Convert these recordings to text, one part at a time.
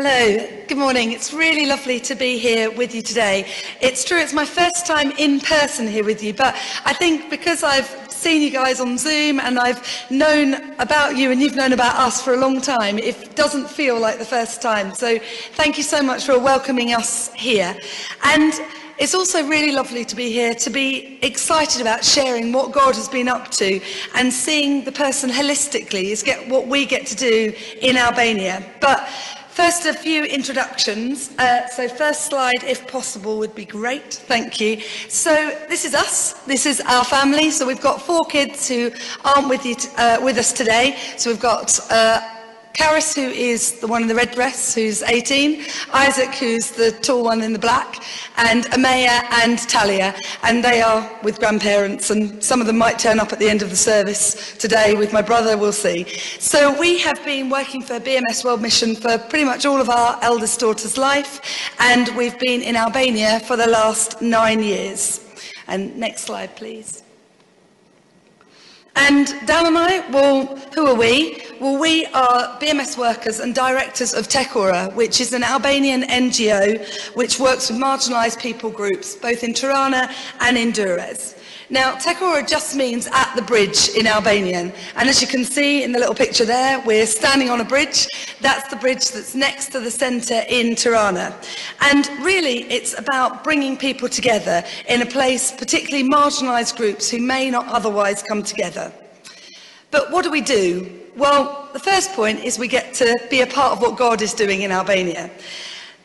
Hello, good morning. It's really lovely to be here with you today. It's true, it's my first time in person here with you, but I think because I've seen you guys on Zoom and I've known about you and you've known about us for a long time, it doesn't feel like the first time. So thank you so much for welcoming us here. And it's also really lovely to be here, to be excited about sharing what God has been up to and seeing the person holistically is get what we get to do in Albania. But First, a few introductions. Uh, so first slide, if possible, would be great. Thank you. So this is us. This is our family. So we've got four kids who aren't with, you uh, with us today. So we've got uh, Karis, who is the one in the red dress, who's 18, Isaac, who's the tall one in the black, and Amaya and Talia, and they are with grandparents, and some of them might turn up at the end of the service today with my brother, we'll see. So we have been working for BMS World Mission for pretty much all of our eldest daughter's life, and we've been in Albania for the last nine years. And next slide, please. And Dan and I, well, who are we? Well, we are BMS workers and directors of Tekora, which is an Albanian NGO which works with marginalised people groups, both in Tirana and in Durrës. Now, Tekora just means at the bridge in Albanian. And as you can see in the little picture there, we're standing on a bridge. That's the bridge that's next to the centre in Tirana. And really, it's about bringing people together in a place, particularly marginalised groups who may not otherwise come together. But what do we do? Well, the first point is we get to be a part of what God is doing in Albania.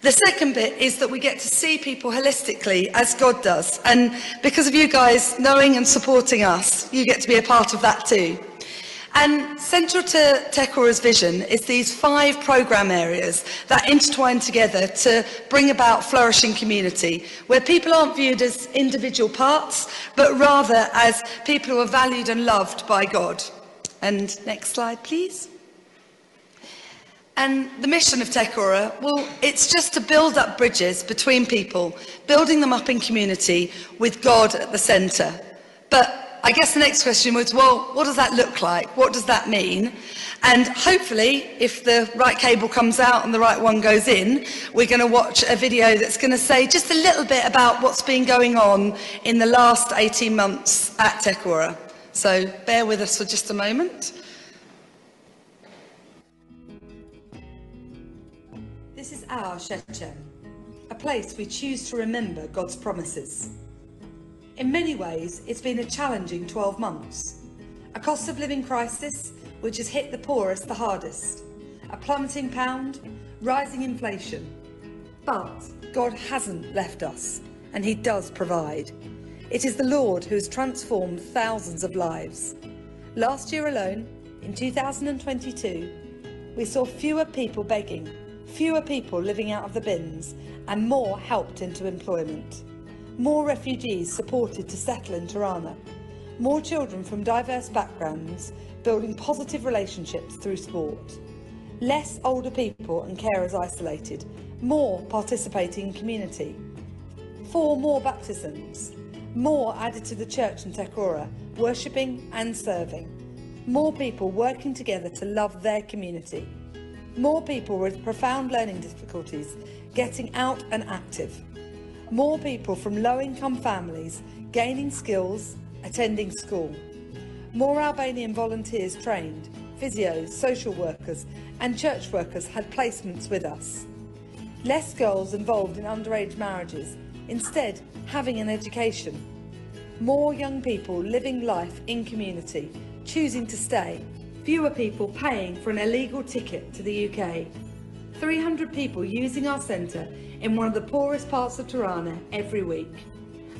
The second bit is that we get to see people holistically as God does. And because of you guys knowing and supporting us, you get to be a part of that too. And central to Tekora's vision is these five programme areas that intertwine together to bring about flourishing community, where people aren't viewed as individual parts, but rather as people who are valued and loved by God. And next slide, please. And the mission of Tekora, well, it's just to build up bridges between people, building them up in community with God at the centre. But I guess the next question was, well, what does that look like? What does that mean? And hopefully, if the right cable comes out and the right one goes in, we're going to watch a video that's going to say just a little bit about what's been going on in the last 18 months at Tekora. So bear with us for just a moment. Our Shechem, a place we choose to remember God's promises. In many ways, it's been a challenging 12 months. A cost of living crisis which has hit the poorest the hardest. A plummeting pound, rising inflation. But God hasn't left us, and He does provide. It is the Lord who has transformed thousands of lives. Last year alone, in 2022, we saw fewer people begging fewer people living out of the bins, and more helped into employment. More refugees supported to settle in Tirana. More children from diverse backgrounds building positive relationships through sport. Less older people and carers isolated. More participating in community. Four more baptisms. More added to the church in Tekora, worshipping and serving. More people working together to love their community. More people with profound learning difficulties getting out and active. More people from low income families gaining skills, attending school. More Albanian volunteers trained, physios, social workers, and church workers had placements with us. Less girls involved in underage marriages, instead, having an education. More young people living life in community, choosing to stay fewer people paying for an illegal ticket to the UK. 300 people using our centre in one of the poorest parts of Tirana every week.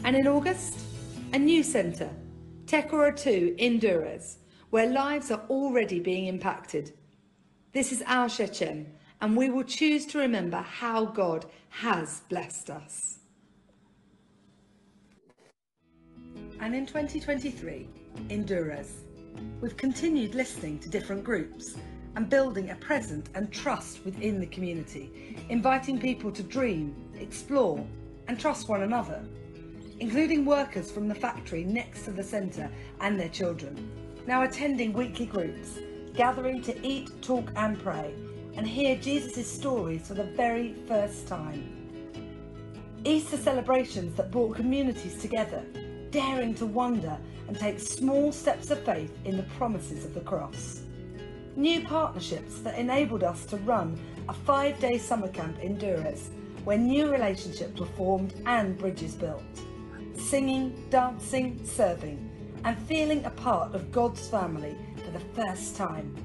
And in August, a new centre, Tekora 2 in Durrës, where lives are already being impacted. This is our Shechem, and we will choose to remember how God has blessed us. And in 2023, in Durrës, We've continued listening to different groups and building a presence and trust within the community, inviting people to dream, explore, and trust one another, including workers from the factory next to the centre and their children, now attending weekly groups, gathering to eat, talk, and pray, and hear Jesus' stories for the very first time. Easter celebrations that brought communities together, daring to wonder and take small steps of faith in the promises of the cross. New partnerships that enabled us to run a five day summer camp in Durres where new relationships were formed and bridges built. Singing, dancing, serving, and feeling a part of God's family for the first time.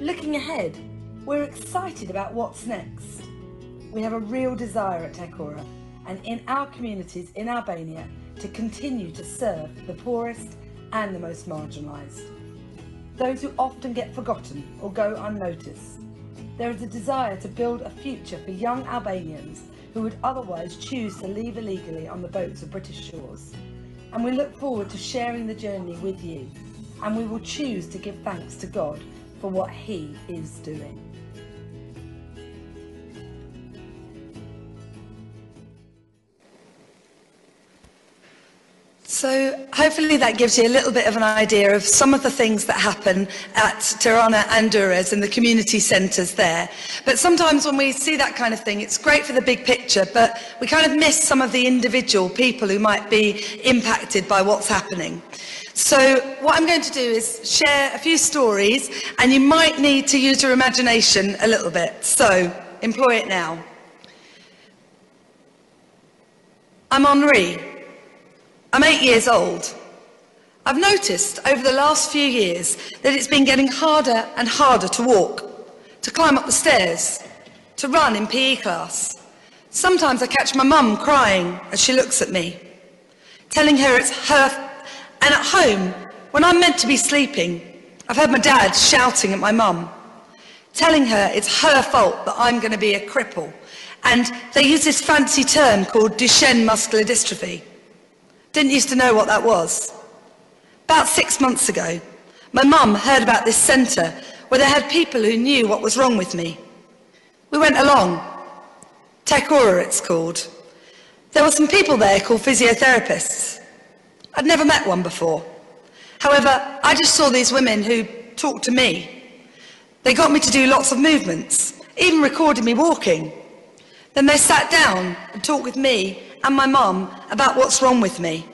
Looking ahead, we're excited about what's next. We have a real desire at Tekora and in our communities in Albania to continue to serve the poorest and the most marginalised. Those who often get forgotten or go unnoticed. There is a desire to build a future for young Albanians who would otherwise choose to leave illegally on the boats of British shores. And we look forward to sharing the journey with you. And we will choose to give thanks to God for what He is doing. So hopefully that gives you a little bit of an idea of some of the things that happen at Tirana and and the community centres there. But sometimes when we see that kind of thing, it's great for the big picture, but we kind of miss some of the individual people who might be impacted by what's happening. So what I'm going to do is share a few stories and you might need to use your imagination a little bit. So employ it now. I'm Henri. I'm eight years old. I've noticed over the last few years that it's been getting harder and harder to walk, to climb up the stairs, to run in PE class. Sometimes I catch my mum crying as she looks at me, telling her it's her, and at home, when I'm meant to be sleeping, I've heard my dad shouting at my mum, telling her it's her fault that I'm going to be a cripple. And they use this fancy term called Duchenne muscular dystrophy. Didn't used to know what that was. About six months ago, my mum heard about this centre where they had people who knew what was wrong with me. We went along. Tekora it's called. There were some people there called physiotherapists. I'd never met one before. However, I just saw these women who talked to me. They got me to do lots of movements, even recorded me walking. Then they sat down and talked with me and my mum about what's wrong with me.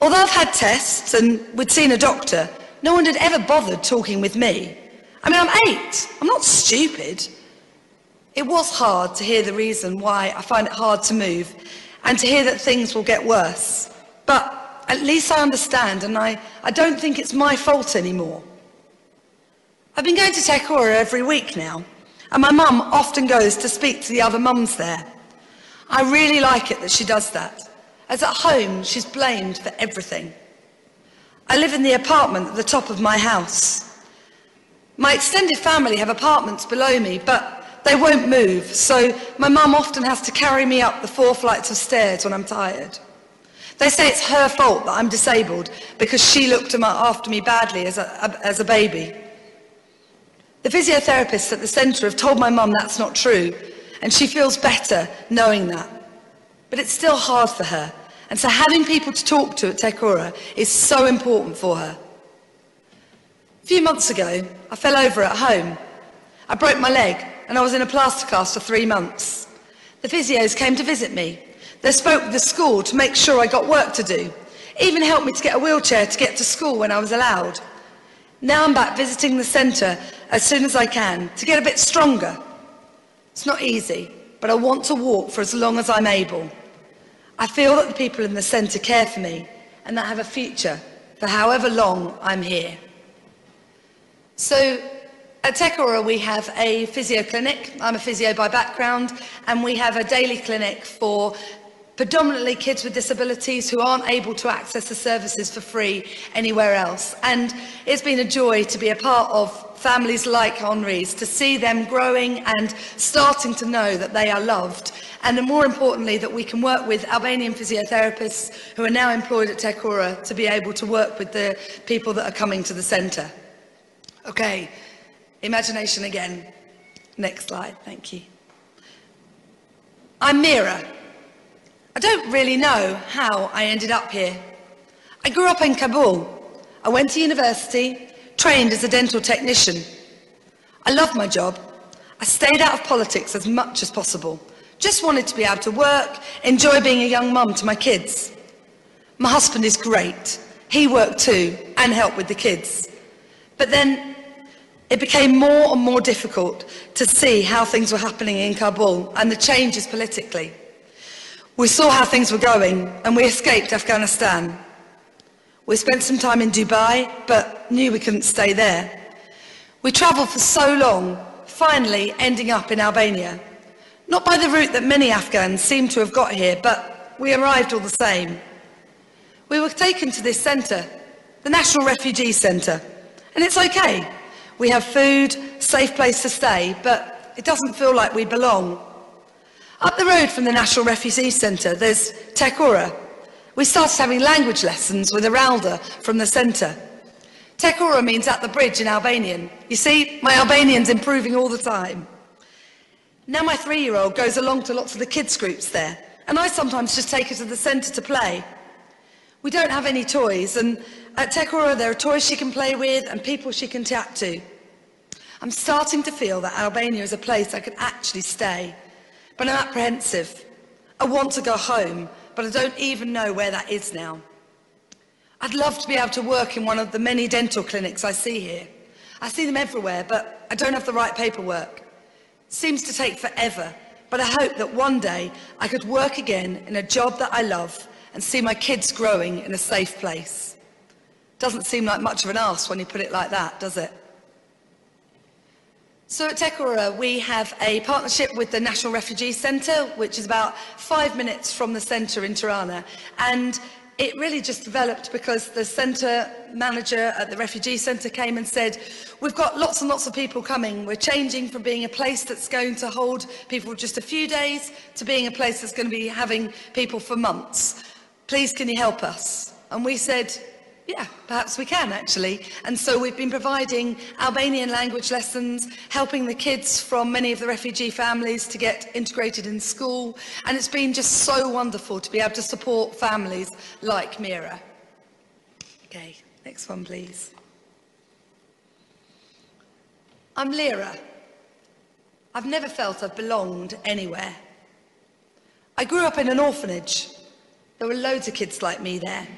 Although I've had tests and we'd seen a doctor, no one had ever bothered talking with me. I mean, I'm eight. I'm not stupid. It was hard to hear the reason why I find it hard to move and to hear that things will get worse. But at least I understand and I, I don't think it's my fault anymore. I've been going to Tekora every week now, and my mum often goes to speak to the other mums there. I really like it that she does that, as at home she's blamed for everything. I live in the apartment at the top of my house. My extended family have apartments below me, but they won't move, so my mum often has to carry me up the four flights of stairs when I'm tired. They say it's her fault that I'm disabled because she looked after me badly as a, as a baby. The physiotherapists at the centre have told my mum that's not true, and she feels better knowing that. But it's still hard for her. And so having people to talk to at Tekora is so important for her. A few months ago, I fell over at home. I broke my leg and I was in a plaster cast for three months. The physios came to visit me. They spoke with the school to make sure I got work to do. Even helped me to get a wheelchair to get to school when I was allowed. Now I'm back visiting the centre as soon as I can to get a bit stronger it's not easy, but I want to walk for as long as I'm able. I feel that the people in the centre care for me and that I have a future for however long I'm here. So at Tekora we have a physio clinic. I'm a physio by background and we have a daily clinic for predominantly kids with disabilities who aren't able to access the services for free anywhere else. And it's been a joy to be a part of families like Henri's, to see them growing and starting to know that they are loved. And more importantly, that we can work with Albanian physiotherapists who are now employed at Tekora to be able to work with the people that are coming to the centre. Okay, imagination again. Next slide, thank you. I'm Mira. I don't really know how I ended up here. I grew up in Kabul. I went to university, trained as a dental technician. I love my job. I stayed out of politics as much as possible. Just wanted to be able to work, enjoy being a young mum to my kids. My husband is great. He worked too and helped with the kids. But then it became more and more difficult to see how things were happening in Kabul and the changes politically. We saw how things were going and we escaped Afghanistan. We spent some time in Dubai, but knew we couldn't stay there. We travelled for so long, finally ending up in Albania. Not by the route that many Afghans seem to have got here, but we arrived all the same. We were taken to this centre, the National Refugee Centre, and it's okay. We have food, safe place to stay, but it doesn't feel like we belong. Up the road from the National Refugee Centre, there's Tekora. We started having language lessons with Aralda from the centre. Tekora means at the bridge in Albanian. You see, my Albanian's improving all the time. Now my three-year-old goes along to lots of the kids' groups there, and I sometimes just take her to the centre to play. We don't have any toys, and at Tekora, there are toys she can play with and people she can chat to. I'm starting to feel that Albania is a place I could actually stay, but I'm apprehensive. I want to go home, but I don't even know where that is now. I'd love to be able to work in one of the many dental clinics I see here. I see them everywhere, but I don't have the right paperwork. Seems to take forever, but I hope that one day I could work again in a job that I love and see my kids growing in a safe place. Doesn't seem like much of an ask when you put it like that, does it? So at Tekora, we have a partnership with the National Refugee Centre, which is about five minutes from the centre in Tirana. And it really just developed because the centre manager at the refugee centre came and said, we've got lots and lots of people coming. We're changing from being a place that's going to hold people just a few days to being a place that's going to be having people for months. Please, can you help us? And we said, yeah, perhaps we can actually. And so we've been providing Albanian language lessons, helping the kids from many of the refugee families to get integrated in school. And it's been just so wonderful to be able to support families like Mira. Okay, next one, please. I'm Lyra. I've never felt I've belonged anywhere. I grew up in an orphanage. There were loads of kids like me there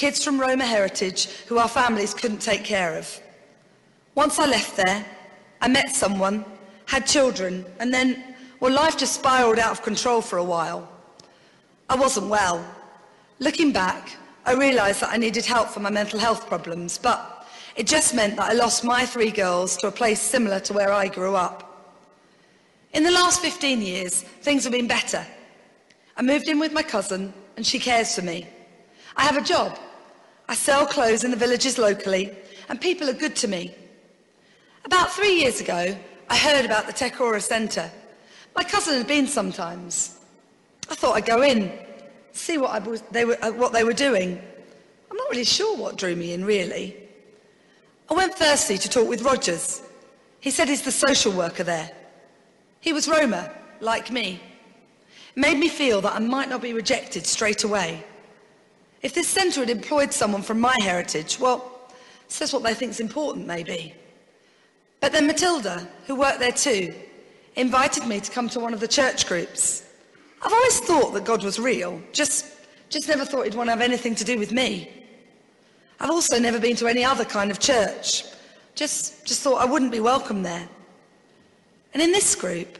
kids from Roma heritage who our families couldn't take care of. Once I left there, I met someone, had children, and then, well, life just spiraled out of control for a while. I wasn't well. Looking back, I realised that I needed help for my mental health problems, but it just meant that I lost my three girls to a place similar to where I grew up. In the last 15 years, things have been better. I moved in with my cousin, and she cares for me. I have a job. I sell clothes in the villages locally, and people are good to me. About three years ago, I heard about the Tekora Centre. My cousin had been sometimes. I thought I'd go in, see what, was, they were, uh, what they were doing. I'm not really sure what drew me in, really. I went firstly to talk with Rogers. He said he's the social worker there. He was Roma, like me. It made me feel that I might not be rejected straight away. If this centre had employed someone from my heritage, well, says what they think is important, maybe. But then Matilda, who worked there too, invited me to come to one of the church groups. I've always thought that God was real, just, just never thought he'd want to have anything to do with me. I've also never been to any other kind of church, just, just thought I wouldn't be welcome there. And in this group,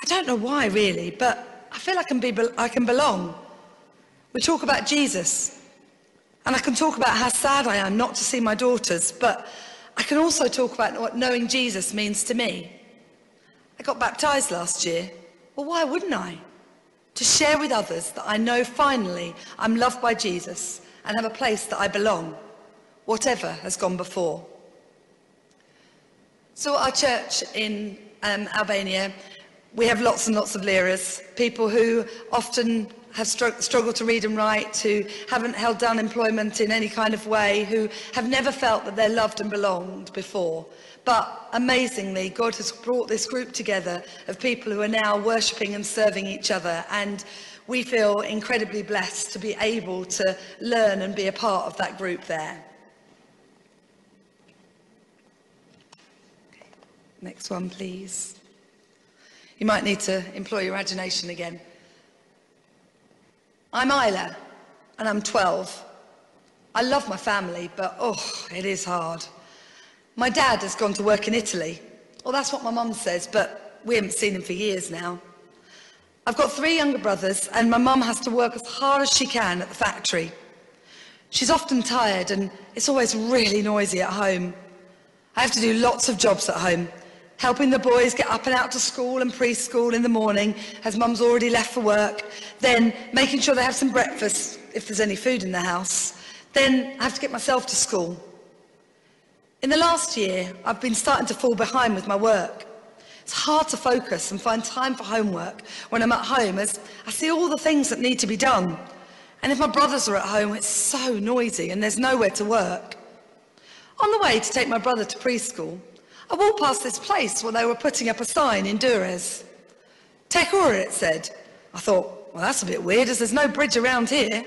I don't know why really, but I feel I can, be, I can belong. We talk about Jesus, and I can talk about how sad I am not to see my daughters, but I can also talk about what knowing Jesus means to me. I got baptized last year. Well, why wouldn't I? To share with others that I know finally I'm loved by Jesus and have a place that I belong, whatever has gone before. So our church in um, Albania, we have lots and lots of Lyras, people who often have struggled to read and write, who haven't held down employment in any kind of way, who have never felt that they're loved and belonged before. But amazingly, God has brought this group together of people who are now worshipping and serving each other. And we feel incredibly blessed to be able to learn and be a part of that group there. Next one, please. You might need to employ your imagination again. I'm Isla, and I'm 12. I love my family, but oh, it is hard. My dad has gone to work in Italy. Well, that's what my mum says, but we haven't seen him for years now. I've got three younger brothers, and my mum has to work as hard as she can at the factory. She's often tired, and it's always really noisy at home. I have to do lots of jobs at home, helping the boys get up and out to school and preschool in the morning as mum's already left for work, then making sure they have some breakfast if there's any food in the house, then I have to get myself to school. In the last year, I've been starting to fall behind with my work. It's hard to focus and find time for homework when I'm at home as I see all the things that need to be done. And if my brothers are at home, it's so noisy and there's nowhere to work. On the way to take my brother to preschool, I walked past this place where they were putting up a sign in Durrës. Tekora, it said. I thought, well, that's a bit weird as there's no bridge around here.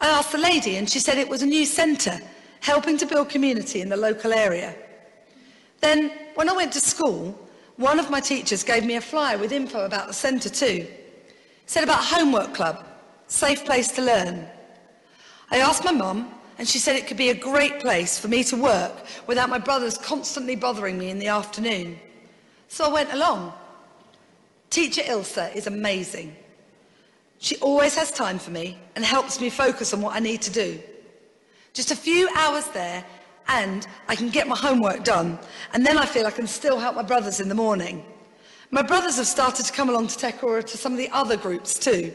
I asked the lady and she said it was a new centre helping to build community in the local area. Then, when I went to school, one of my teachers gave me a flyer with info about the centre too. It said about homework club, safe place to learn. I asked my mum and she said it could be a great place for me to work without my brothers constantly bothering me in the afternoon. So I went along. Teacher Ilsa is amazing. She always has time for me and helps me focus on what I need to do. Just a few hours there and I can get my homework done and then I feel I can still help my brothers in the morning. My brothers have started to come along to Tekora to some of the other groups too.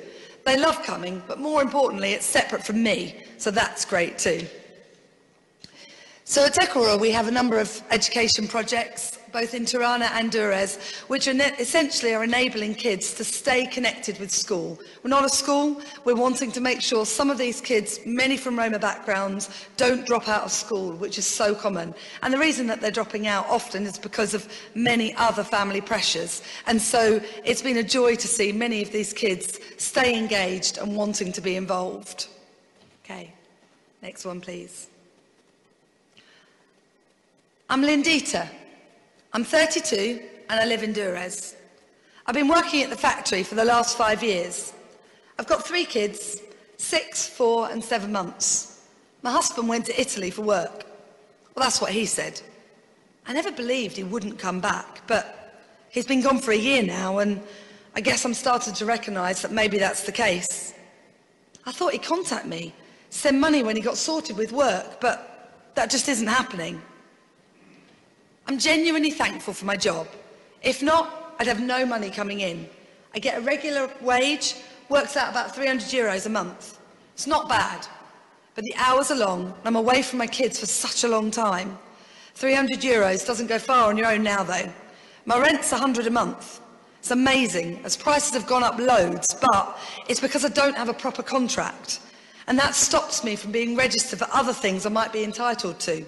They love coming, but more importantly, it's separate from me, so that's great too. So at Tekora, we have a number of education projects, both in Tirana and Durrës, which are essentially are enabling kids to stay connected with school. We're not a school, we're wanting to make sure some of these kids, many from Roma backgrounds, don't drop out of school, which is so common. And the reason that they're dropping out often is because of many other family pressures. And so it's been a joy to see many of these kids stay engaged and wanting to be involved. Okay, next one please. I'm Lindita. I'm 32 and I live in Durrës. I've been working at the factory for the last five years. I've got three kids, six, four and seven months. My husband went to Italy for work. Well, that's what he said. I never believed he wouldn't come back, but he's been gone for a year now and I guess I'm starting to recognise that maybe that's the case. I thought he'd contact me, send money when he got sorted with work, but that just isn't happening. I'm genuinely thankful for my job. If not, I'd have no money coming in. I get a regular wage, works out about 300 euros a month. It's not bad, but the hours are long, and I'm away from my kids for such a long time. 300 euros doesn't go far on your own now, though. My rent's 100 a month. It's amazing, as prices have gone up loads, but it's because I don't have a proper contract. And that stops me from being registered for other things I might be entitled to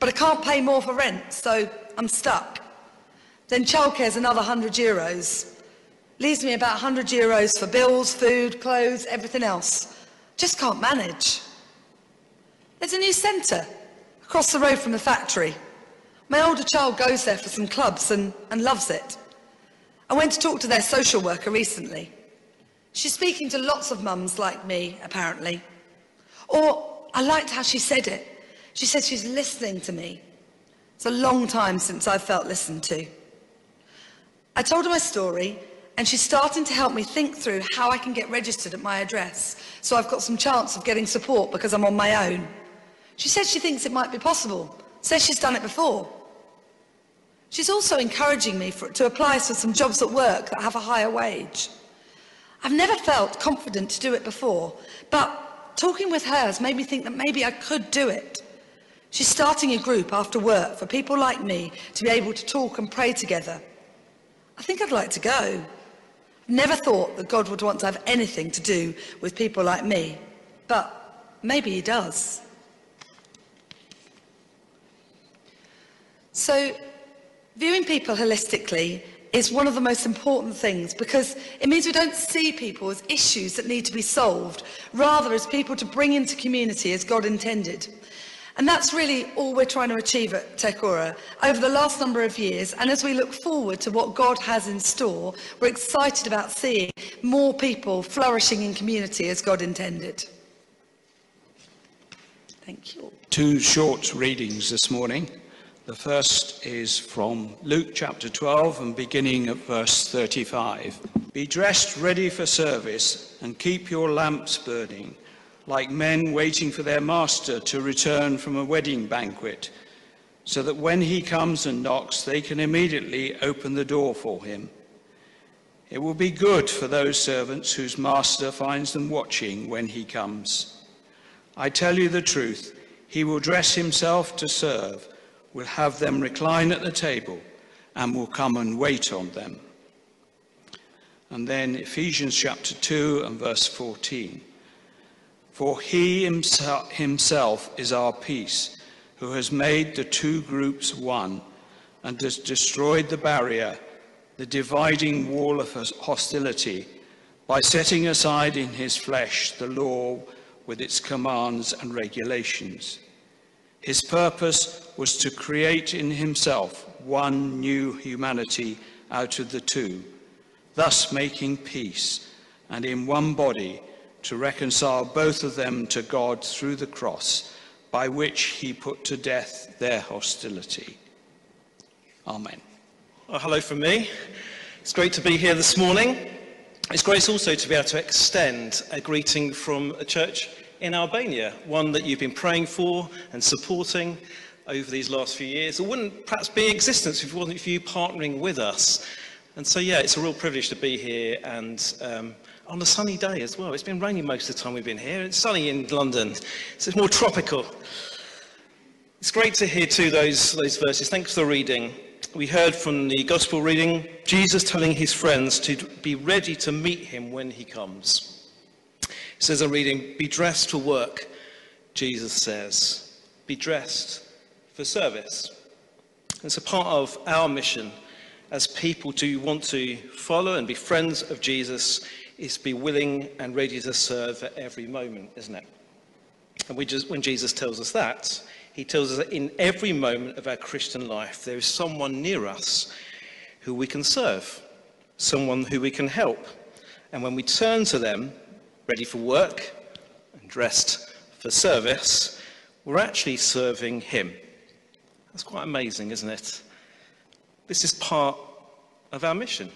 but I can't pay more for rent, so I'm stuck. Then childcare's another 100 euros. Leaves me about 100 euros for bills, food, clothes, everything else. Just can't manage. There's a new centre across the road from the factory. My older child goes there for some clubs and, and loves it. I went to talk to their social worker recently. She's speaking to lots of mums like me, apparently. Or I liked how she said it. She said she's listening to me. It's a long time since I've felt listened to. I told her my story, and she's starting to help me think through how I can get registered at my address, so I've got some chance of getting support because I'm on my own. She says she thinks it might be possible, says she's done it before. She's also encouraging me for, to apply for some jobs at work that have a higher wage. I've never felt confident to do it before, but talking with her has made me think that maybe I could do it. She's starting a group after work for people like me to be able to talk and pray together. I think I'd like to go. Never thought that God would want to have anything to do with people like me, but maybe he does. So, viewing people holistically is one of the most important things because it means we don't see people as issues that need to be solved, rather as people to bring into community as God intended. And that's really all we're trying to achieve at Tekora over the last number of years. And as we look forward to what God has in store, we're excited about seeing more people flourishing in community as God intended. Thank you. Two short readings this morning. The first is from Luke chapter 12 and beginning at verse 35. Be dressed ready for service and keep your lamps burning like men waiting for their master to return from a wedding banquet, so that when he comes and knocks, they can immediately open the door for him. It will be good for those servants whose master finds them watching when he comes. I tell you the truth, he will dress himself to serve, will have them recline at the table, and will come and wait on them. And then Ephesians chapter 2 and verse 14. For he himself is our peace, who has made the two groups one and has destroyed the barrier, the dividing wall of hostility, by setting aside in his flesh the law with its commands and regulations. His purpose was to create in himself one new humanity out of the two, thus making peace, and in one body to reconcile both of them to God through the cross, by which he put to death their hostility. Amen. Well, hello from me. It's great to be here this morning. It's great also to be able to extend a greeting from a church in Albania, one that you've been praying for and supporting over these last few years. It wouldn't perhaps be in existence if it wasn't for you partnering with us. And so, yeah, it's a real privilege to be here and um, on a sunny day as well. It's been raining most of the time we've been here. It's sunny in London, so it's more tropical. It's great to hear too those, those verses. Thanks for the reading. We heard from the gospel reading Jesus telling his friends to be ready to meet him when he comes. It says I'm reading, Be dressed for work, Jesus says. Be dressed for service. It's a part of our mission as people to want to follow and be friends of Jesus is to be willing and ready to serve at every moment, isn't it? And just, when Jesus tells us that, he tells us that in every moment of our Christian life, there is someone near us who we can serve, someone who we can help. And when we turn to them, ready for work and dressed for service, we're actually serving him. That's quite amazing, isn't it? This is part of our mission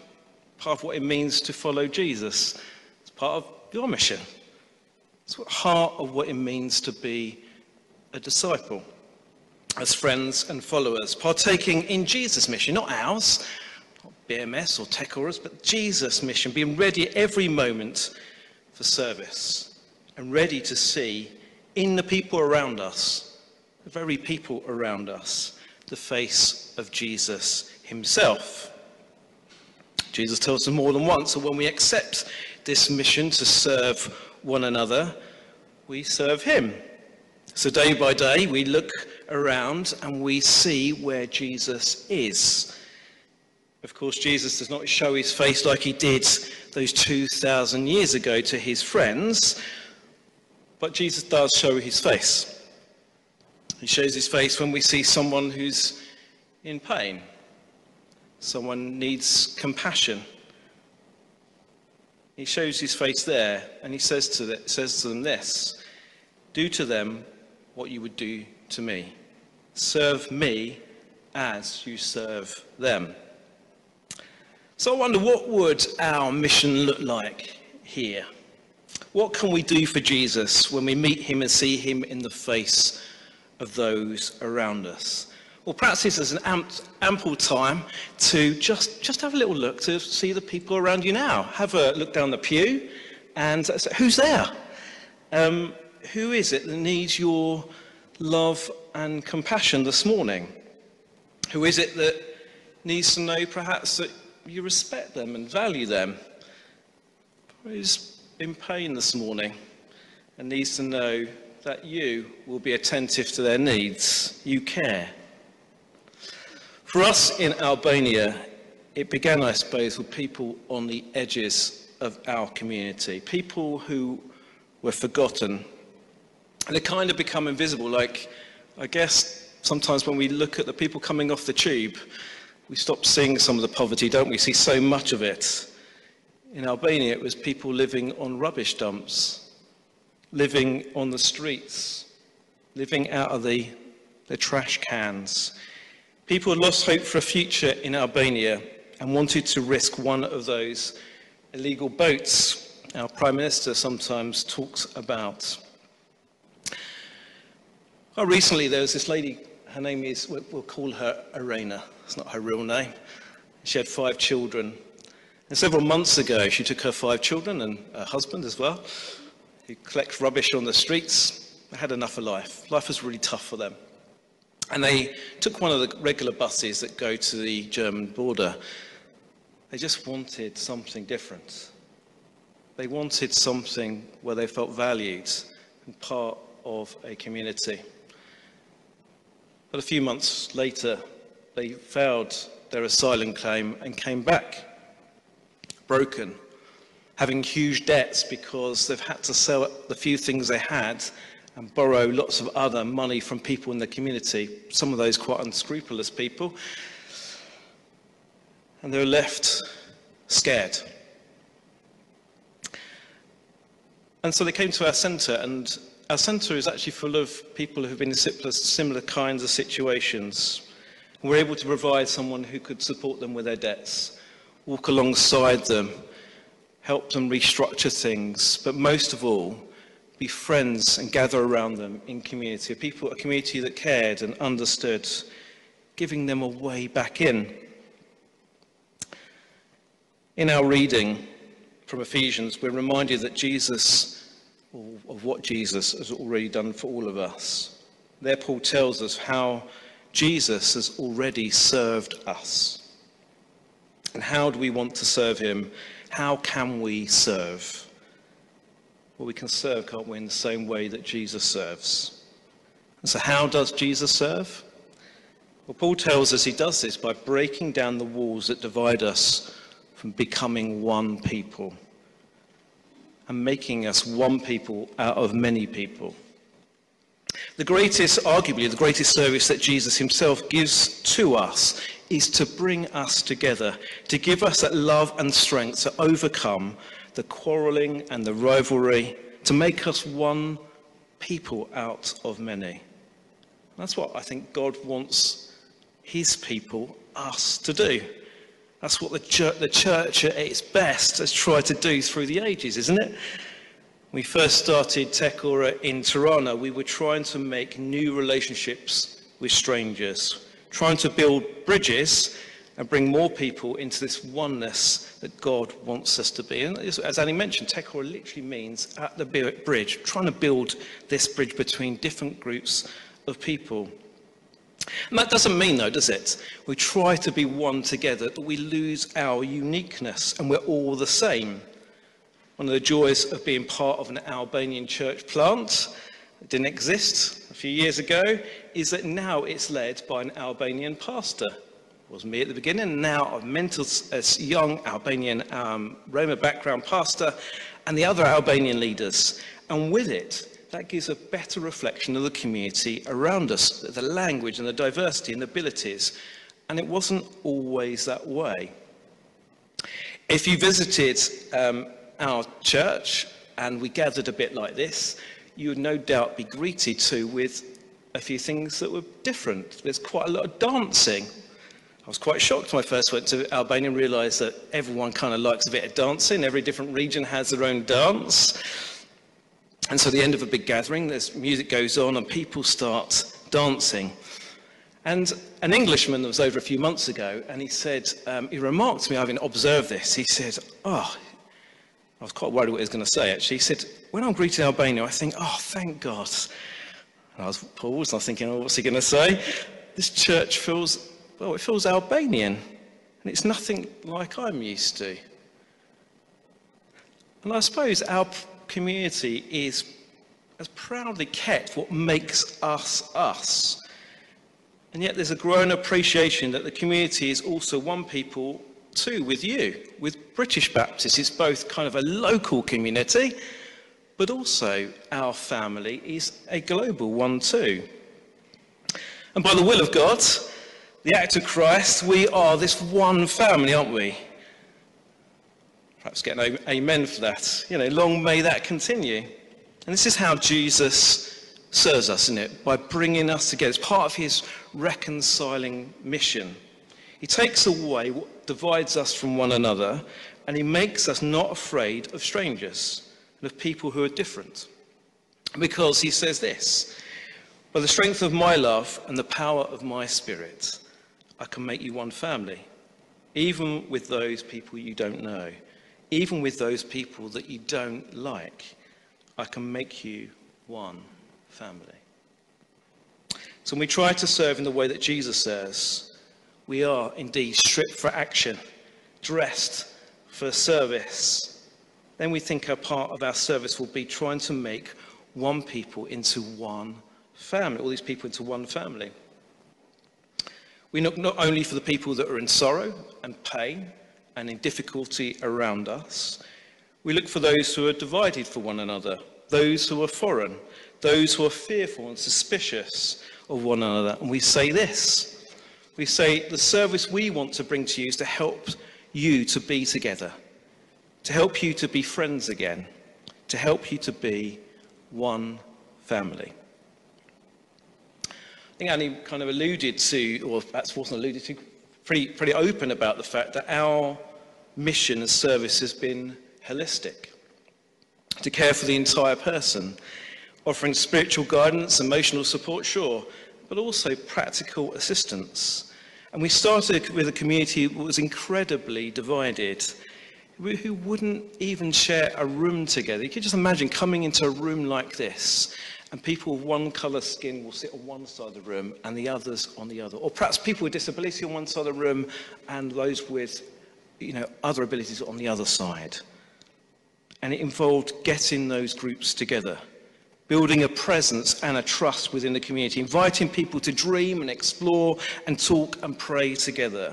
part of what it means to follow Jesus. It's part of your mission. It's heart of what it means to be a disciple. As friends and followers, partaking in Jesus' mission, not ours, not BMS or Tekora's, but Jesus' mission, being ready every moment for service and ready to see in the people around us, the very people around us, the face of Jesus himself. Jesus tells us more than once that when we accept this mission to serve one another, we serve him. So day by day, we look around and we see where Jesus is. Of course, Jesus does not show his face like he did those 2,000 years ago to his friends, but Jesus does show his face. He shows his face when we see someone who's in pain, someone needs compassion. He shows his face there and he says to, the, says to them this Do to them what you would do to me. Serve me as you serve them. So I wonder what would our mission look like here? What can we do for Jesus when we meet him and see him in the face of those around us? Well, perhaps this is an ample time to just, just have a little look to see the people around you now. Have a look down the pew and say, who's there? Um, who is it that needs your love and compassion this morning? Who is it that needs to know perhaps that you respect them and value them? Who's in pain this morning and needs to know that you will be attentive to their needs? You care. For us in Albania, it began, I suppose, with people on the edges of our community, people who were forgotten. And they kind of become invisible, like I guess sometimes when we look at the people coming off the tube, we stop seeing some of the poverty, don't we? see so much of it. In Albania, it was people living on rubbish dumps, living on the streets, living out of the, the trash cans. People lost hope for a future in Albania and wanted to risk one of those illegal boats our Prime Minister sometimes talks about. Well, recently there was this lady, her name is, we'll call her Arena. It's not her real name. She had five children. And several months ago, she took her five children and her husband as well, who collect rubbish on the streets. They had enough of life. Life was really tough for them. And they took one of the regular buses that go to the German border. They just wanted something different. They wanted something where they felt valued and part of a community. But a few months later, they failed their asylum claim and came back broken, having huge debts because they've had to sell the few things they had and borrow lots of other money from people in the community, some of those quite unscrupulous people. And they were left scared. And so they came to our centre, and our centre is actually full of people who've been in similar kinds of situations. We're able to provide someone who could support them with their debts, walk alongside them, help them restructure things, but most of all, be friends and gather around them in community, a people, a community that cared and understood, giving them a way back in. In our reading from Ephesians, we're reminded that Jesus, of what Jesus has already done for all of us. There, Paul tells us how Jesus has already served us. And how do we want to serve him? How can we serve? Well, we can serve, can't we, in the same way that Jesus serves. And so, how does Jesus serve? Well, Paul tells us he does this by breaking down the walls that divide us from becoming one people and making us one people out of many people. The greatest, arguably, the greatest service that Jesus himself gives to us is to bring us together, to give us that love and strength to overcome the quarreling and the rivalry, to make us one people out of many. That's what I think God wants his people, us, to do. That's what the church, the church at its best has tried to do through the ages, isn't it? we first started Tekora in Tirana, we were trying to make new relationships with strangers, trying to build bridges and bring more people into this oneness that God wants us to be. And as Annie mentioned, Tekora literally means at the bridge, trying to build this bridge between different groups of people. And that doesn't mean, though, does it? We try to be one together, but we lose our uniqueness and we're all the same. One of the joys of being part of an Albanian church plant that didn't exist a few years ago is that now it's led by an Albanian pastor. Was me at the beginning, now I've mentored a young Albanian um, Roma background pastor and the other Albanian leaders. And with it, that gives a better reflection of the community around us, the language and the diversity and abilities. And it wasn't always that way. If you visited um, our church and we gathered a bit like this, you would no doubt be greeted too with a few things that were different. There's quite a lot of dancing. I was quite shocked when I first went to Albania and realized that everyone kind of likes a bit of dancing. Every different region has their own dance. And so at the end of a big gathering, this music goes on and people start dancing. And an Englishman was over a few months ago, and he said, um, he remarked to me, having observed this, he said, oh, I was quite worried what he was going to say, actually. He said, when I'm greeting Albania, I think, oh, thank God. And I was paused, I was thinking, oh, what's he going to say? This church feels, well, it feels Albanian. And it's nothing like I'm used to. And I suppose our community is has proudly kept what makes us us. And yet there's a growing appreciation that the community is also one people too with you. With British Baptists, it's both kind of a local community, but also our family is a global one too. And by the will of God, the act of Christ, we are this one family, aren't we? Perhaps get an amen for that. You know, long may that continue. And this is how Jesus serves us, isn't it? By bringing us together. It's part of his reconciling mission. He takes away what divides us from one another, and he makes us not afraid of strangers and of people who are different. Because he says this By the strength of my love and the power of my spirit, I can make you one family, even with those people you don't know, even with those people that you don't like. I can make you one family. So when we try to serve in the way that Jesus says, we are indeed stripped for action, dressed for service. Then we think a part of our service will be trying to make one people into one family, all these people into one family. We look not only for the people that are in sorrow and pain and in difficulty around us, we look for those who are divided for one another, those who are foreign, those who are fearful and suspicious of one another. And we say this we say, the service we want to bring to you is to help you to be together, to help you to be friends again, to help you to be one family. I think Annie kind of alluded to, or perhaps wasn't alluded to, pretty, pretty open about the fact that our mission and service has been holistic to care for the entire person, offering spiritual guidance, emotional support, sure, but also practical assistance. And we started with a community that was incredibly divided, who wouldn't even share a room together. You can just imagine coming into a room like this and people with one colour skin will sit on one side of the room and the others on the other. Or perhaps people with disability on one side of the room and those with you know, other abilities on the other side. And it involved getting those groups together, building a presence and a trust within the community, inviting people to dream and explore and talk and pray together.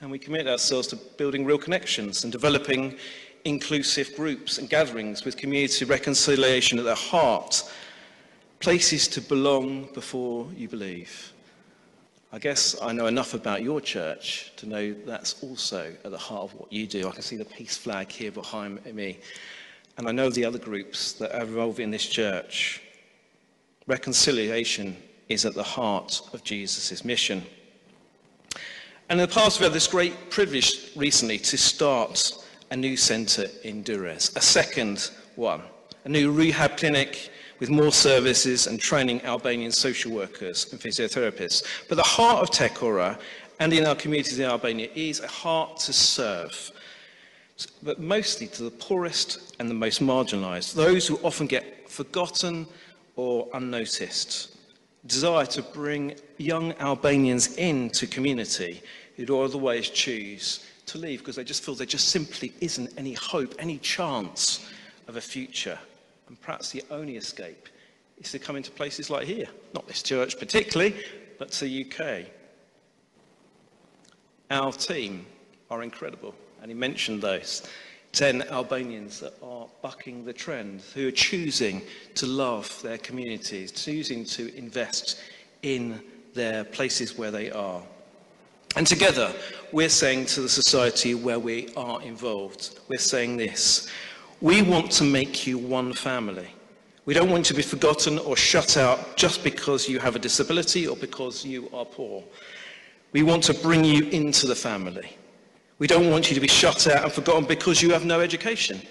And we commit ourselves to building real connections and developing inclusive groups and gatherings with community reconciliation at their heart, places to belong before you believe. I guess I know enough about your church to know that's also at the heart of what you do. I can see the peace flag here behind me. And I know the other groups that are involved in this church. Reconciliation is at the heart of Jesus' mission. And in the past, we've had this great privilege recently to start a new centre in Durrës, a second one, a new rehab clinic with more services and training Albanian social workers and physiotherapists. But the heart of Tekora and in our communities in Albania is a heart to serve, but mostly to the poorest and the most marginalised, those who often get forgotten or unnoticed. Desire to bring young Albanians into community who'd otherwise choose to leave because they just feel there just simply isn't any hope, any chance of a future. And perhaps the only escape is to come into places like here, not this church particularly, but to the UK. Our team are incredible, and he mentioned those. 10 Albanians that are bucking the trend, who are choosing to love their communities, choosing to invest in their places where they are. And together, we're saying to the society where we are involved, we're saying this we want to make you one family. We don't want you to be forgotten or shut out just because you have a disability or because you are poor. We want to bring you into the family. We don't want you to be shut out and forgotten because you have no education.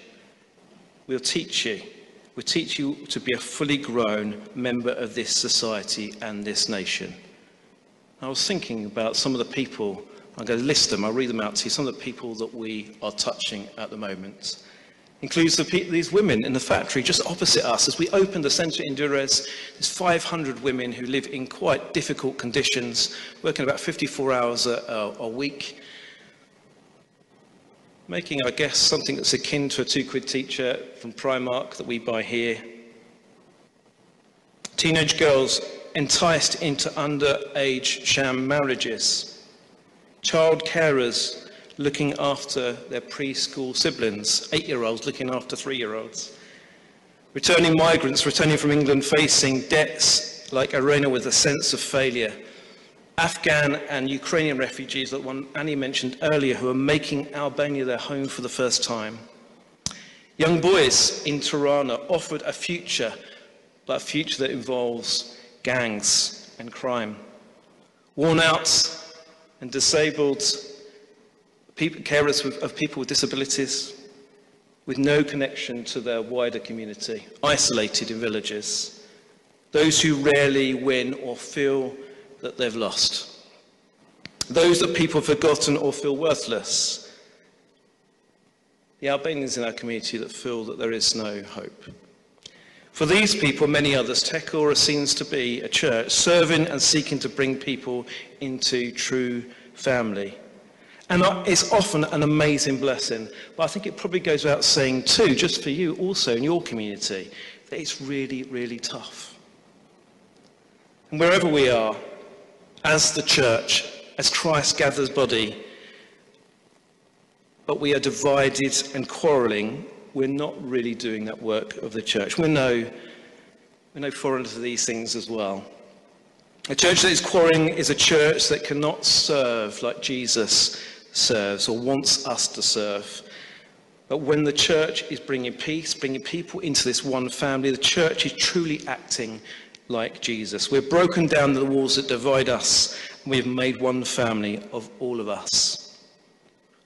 We'll teach you. We'll teach you to be a fully grown member of this society and this nation. I was thinking about some of the people, I'm going to list them, I'll read them out to you, some of the people that we are touching at the moment. Includes the, these women in the factory just opposite us. As we opened the centre in Durrës, there's 500 women who live in quite difficult conditions, working about 54 hours a, a, a week, making, I guess, something that's akin to a two-quid teacher from Primark that we buy here. Teenage girls enticed into underage sham marriages, child carers looking after their preschool siblings, eight-year-olds looking after three-year-olds, returning migrants returning from England facing debts like Irena with a sense of failure. Afghan and Ukrainian refugees, that one Annie mentioned earlier, who are making Albania their home for the first time. Young boys in Tirana offered a future, but a future that involves gangs and crime. Worn out and disabled people, carers of people with disabilities, with no connection to their wider community, isolated in villages, those who rarely win or feel that they've lost, those that people have forgotten or feel worthless, the Albanians in our community that feel that there is no hope. For these people, many others, Tekora seems to be a church serving and seeking to bring people into true family. And uh, it's often an amazing blessing. But I think it probably goes without saying, too, just for you also in your community, that it's really, really tough. And wherever we are, as the church, as Christ gathers body, but we are divided and quarrelling, we're not really doing that work of the church. We're no, we're no foreign to these things as well. A church that is quarrelling is a church that cannot serve like Jesus serves or wants us to serve. But when the church is bringing peace, bringing people into this one family, the church is truly acting like Jesus. We've broken down the walls that divide us, and we've made one family of all of us.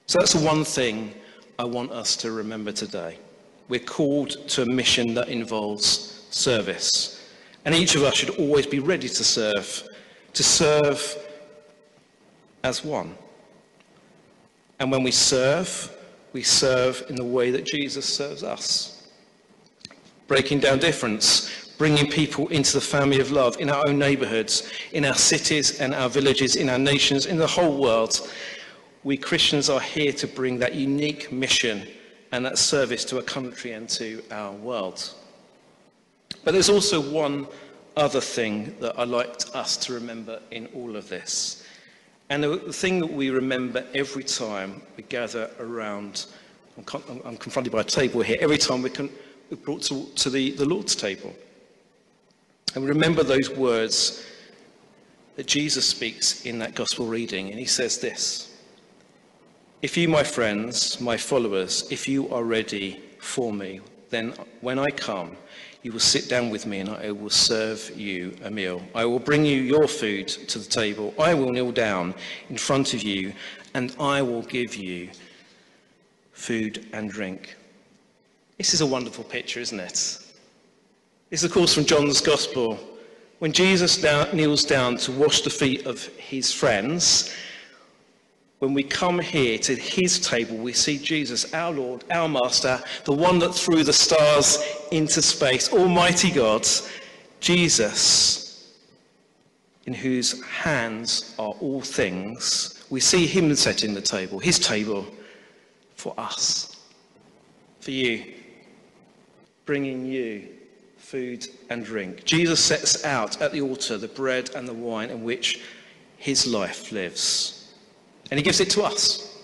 So that's the one thing I want us to remember today. We're called to a mission that involves service. And each of us should always be ready to serve, to serve as one. And when we serve, we serve in the way that Jesus serves us. Breaking down difference, bringing people into the family of love in our own neighborhoods, in our cities and our villages, in our nations, in the whole world. We Christians are here to bring that unique mission and that service to a country and to our world. But there's also one other thing that I'd like us to remember in all of this. And the thing that we remember every time we gather around, I'm, confronted by a table here, every time we can, we're brought to, to the, the Lord's table. And we remember those words that Jesus speaks in that gospel reading. And he says this If you, my friends, my followers, if you are ready for me, then when I come, you will sit down with me and I will serve you a meal. I will bring you your food to the table. I will kneel down in front of you and I will give you food and drink. This is a wonderful picture, isn't it? It's, of course, from John's Gospel. When Jesus now kneels down to wash the feet of his friends, when we come here to his table, we see Jesus, our Lord, our Master, the one that threw the stars into space, Almighty God, Jesus, in whose hands are all things. We see him setting the table, his table for us, for you, bringing you food and drink. Jesus sets out at the altar the bread and the wine in which his life lives. And he gives it to us.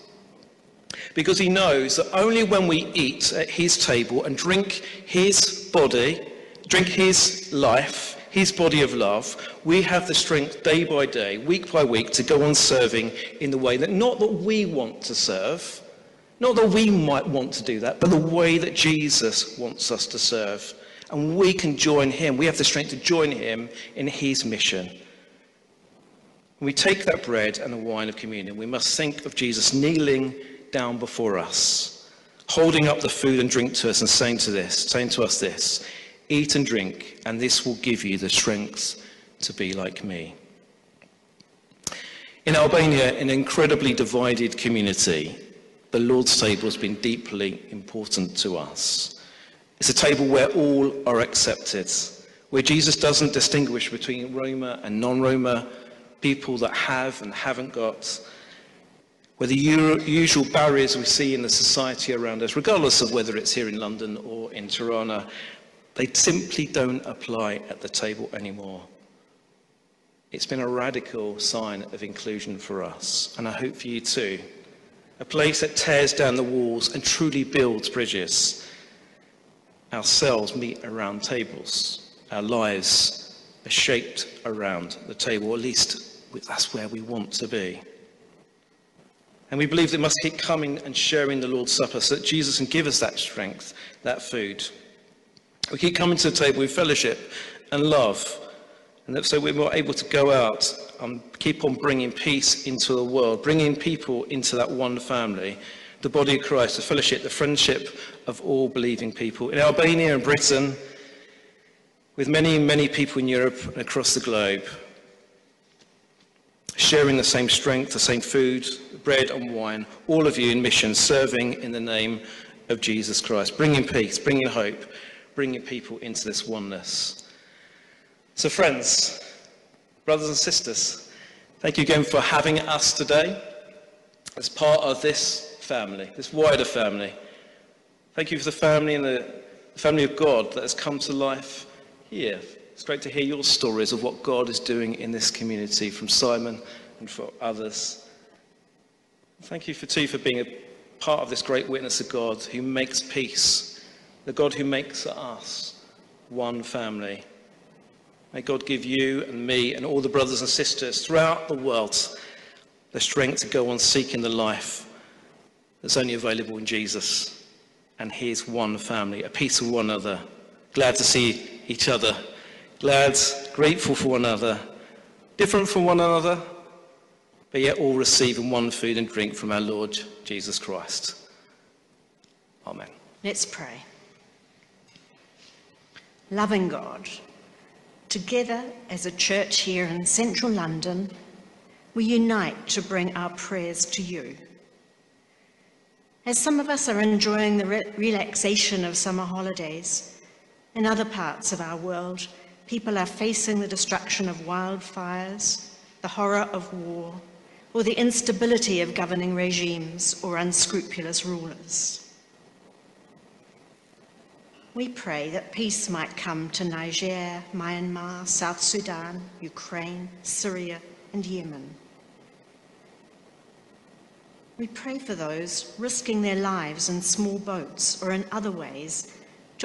Because he knows that only when we eat at his table and drink his body, drink his life, his body of love, we have the strength day by day, week by week, to go on serving in the way that not that we want to serve, not that we might want to do that, but the way that Jesus wants us to serve. And we can join him. We have the strength to join him in his mission. When we take that bread and the wine of communion, we must think of Jesus kneeling down before us, holding up the food and drink to us and saying to this, saying to us this, eat and drink, and this will give you the strength to be like me. In Albania, an incredibly divided community, the Lord's table has been deeply important to us. It's a table where all are accepted, where Jesus doesn't distinguish between Roma and non-Roma, people that have and haven't got, where the usual barriers we see in the society around us, regardless of whether it's here in London or in Tirana, they simply don't apply at the table anymore. It's been a radical sign of inclusion for us, and I hope for you too. A place that tears down the walls and truly builds bridges. Ourselves meet around tables, our lives are shaped around the table, or at least that's where we want to be. And we believe they must keep coming and sharing the Lord's Supper so that Jesus can give us that strength, that food. We keep coming to the table with fellowship and love, and so we're more able to go out and keep on bringing peace into the world, bringing people into that one family, the body of Christ, the fellowship, the friendship of all believing people. In Albania and Britain, with many, many people in Europe and across the globe, sharing the same strength, the same food, bread and wine, all of you in mission, serving in the name of Jesus Christ, bringing peace, bringing hope, bringing people into this oneness. So, friends, brothers and sisters, thank you again for having us today as part of this family, this wider family. Thank you for the family and the family of God that has come to life here. It's great to hear your stories of what God is doing in this community from Simon and for others. Thank you for too for being a part of this great witness of God who makes peace, the God who makes us one family. May God give you and me and all the brothers and sisters throughout the world the strength to go on seeking the life that's only available in Jesus and his one family, a piece of one another, glad to see each other glad, grateful for one another, different from one another, but yet all receiving one food and drink from our Lord Jesus Christ. Amen. Let's pray. Loving God, together as a church here in central London, we unite to bring our prayers to you. As some of us are enjoying the re- relaxation of summer holidays, in other parts of our world, people are facing the destruction of wildfires, the horror of war, or the instability of governing regimes or unscrupulous rulers. We pray that peace might come to Niger, Myanmar, South Sudan, Ukraine, Syria, and Yemen. We pray for those risking their lives in small boats or in other ways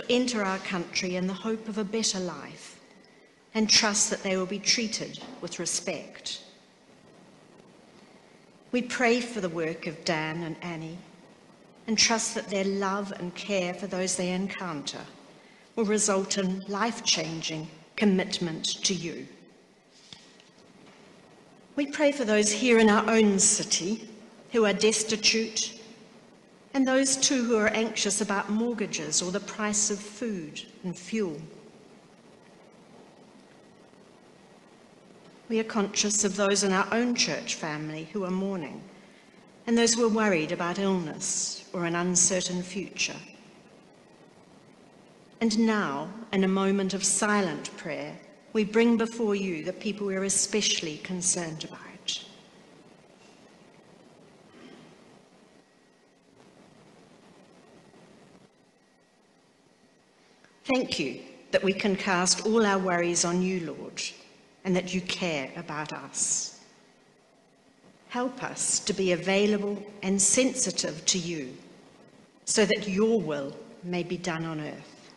to enter our country in the hope of a better life and trust that they will be treated with respect. We pray for the work of Dan and Annie and trust that their love and care for those they encounter will result in life-changing commitment to you. We pray for those here in our own city who are destitute and those too who are anxious about mortgages or the price of food and fuel. We are conscious of those in our own church family who are mourning and those who are worried about illness or an uncertain future. And now, in a moment of silent prayer, we bring before you the people we are especially concerned about. Thank you that we can cast all our worries on you, Lord and that you care about us. Help us to be available and sensitive to you so that your will may be done on earth.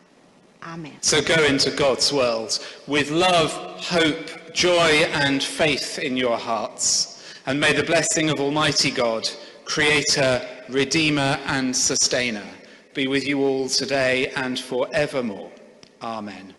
Amen. So go into God's world with love, hope, joy, and faith in your hearts. And may the blessing of Almighty God, Creator, Redeemer, and Sustainer, be with you all today and forevermore. Amen.